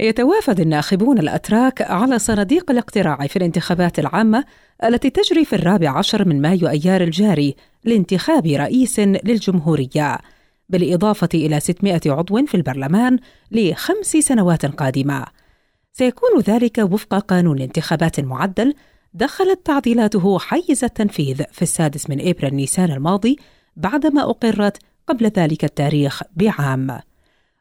يتوافد الناخبون الأتراك على صناديق الاقتراع في الانتخابات العامة التي تجري في الرابع عشر من مايو أيار الجاري لانتخاب رئيس للجمهورية بالإضافة إلى 600 عضو في البرلمان لخمس سنوات قادمة. سيكون ذلك وفق قانون الانتخابات المعدل دخلت تعديلاته حيز التنفيذ في السادس من إبريل نيسان الماضي بعدما أقرت قبل ذلك التاريخ بعام.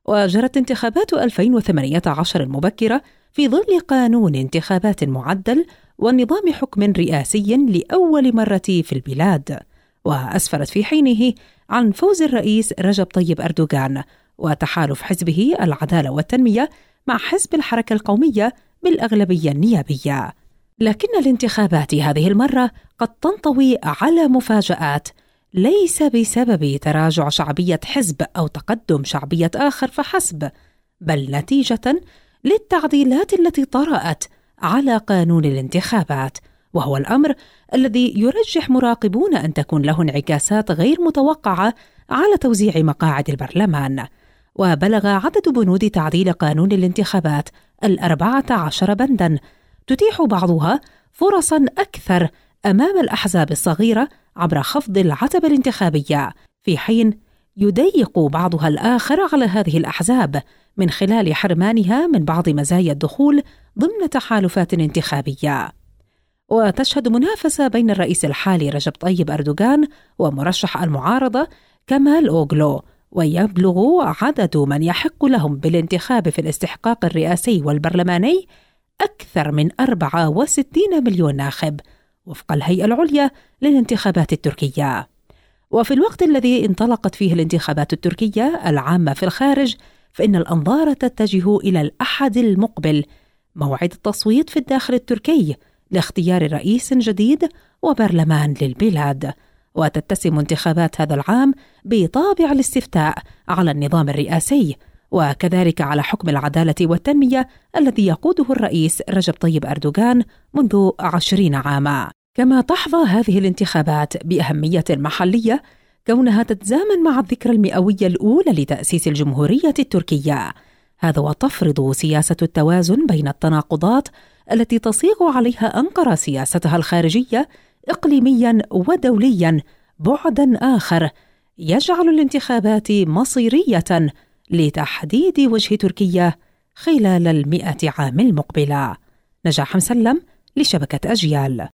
وجرت انتخابات 2018 المبكرة في ظل قانون انتخابات معدل ونظام حكم رئاسي لأول مرة في البلاد. وأسفرت في حينه عن فوز الرئيس رجب طيب أردوغان وتحالف حزبه العدالة والتنمية مع حزب الحركة القومية بالأغلبية النيابية. لكن الانتخابات هذه المرة قد تنطوي على مفاجآت ليس بسبب تراجع شعبية حزب أو تقدم شعبية آخر فحسب بل نتيجة للتعديلات التي طرأت على قانون الانتخابات وهو الأمر الذي يرجح مراقبون أن تكون له انعكاسات غير متوقعة على توزيع مقاعد البرلمان. وبلغ عدد بنود تعديل قانون الانتخابات الأربعة عشر بندا تتيح بعضها فرصا أكثر أمام الأحزاب الصغيرة عبر خفض العتبة الانتخابية في حين يضيق بعضها الآخر على هذه الأحزاب من خلال حرمانها من بعض مزايا الدخول ضمن تحالفات انتخابية. وتشهد منافسة بين الرئيس الحالي رجب طيب أردوغان ومرشح المعارضة كمال أوغلو ويبلغ عدد من يحق لهم بالانتخاب في الاستحقاق الرئاسي والبرلماني أكثر من 64 مليون ناخب. وفق الهيئة العليا للانتخابات التركية. وفي الوقت الذي انطلقت فيه الانتخابات التركية العامة في الخارج فإن الأنظار تتجه إلى الأحد المقبل موعد التصويت في الداخل التركي لاختيار رئيس جديد وبرلمان للبلاد. وتتسم انتخابات هذا العام بطابع الاستفتاء على النظام الرئاسي وكذلك على حكم العدالة والتنمية الذي يقوده الرئيس رجب طيب أردوغان منذ عشرين عاما. كما تحظى هذه الانتخابات بأهمية محلية كونها تتزامن مع الذكرى المئوية الأولى لتأسيس الجمهورية التركية. هذا وتفرض سياسة التوازن بين التناقضات التي تصيغ عليها أنقرة سياستها الخارجية اقليميا ودوليا بعدا آخر يجعل الانتخابات مصيرية لتحديد وجه تركيا خلال المئة عام المقبلة. نجاح مسلم لشبكة أجيال.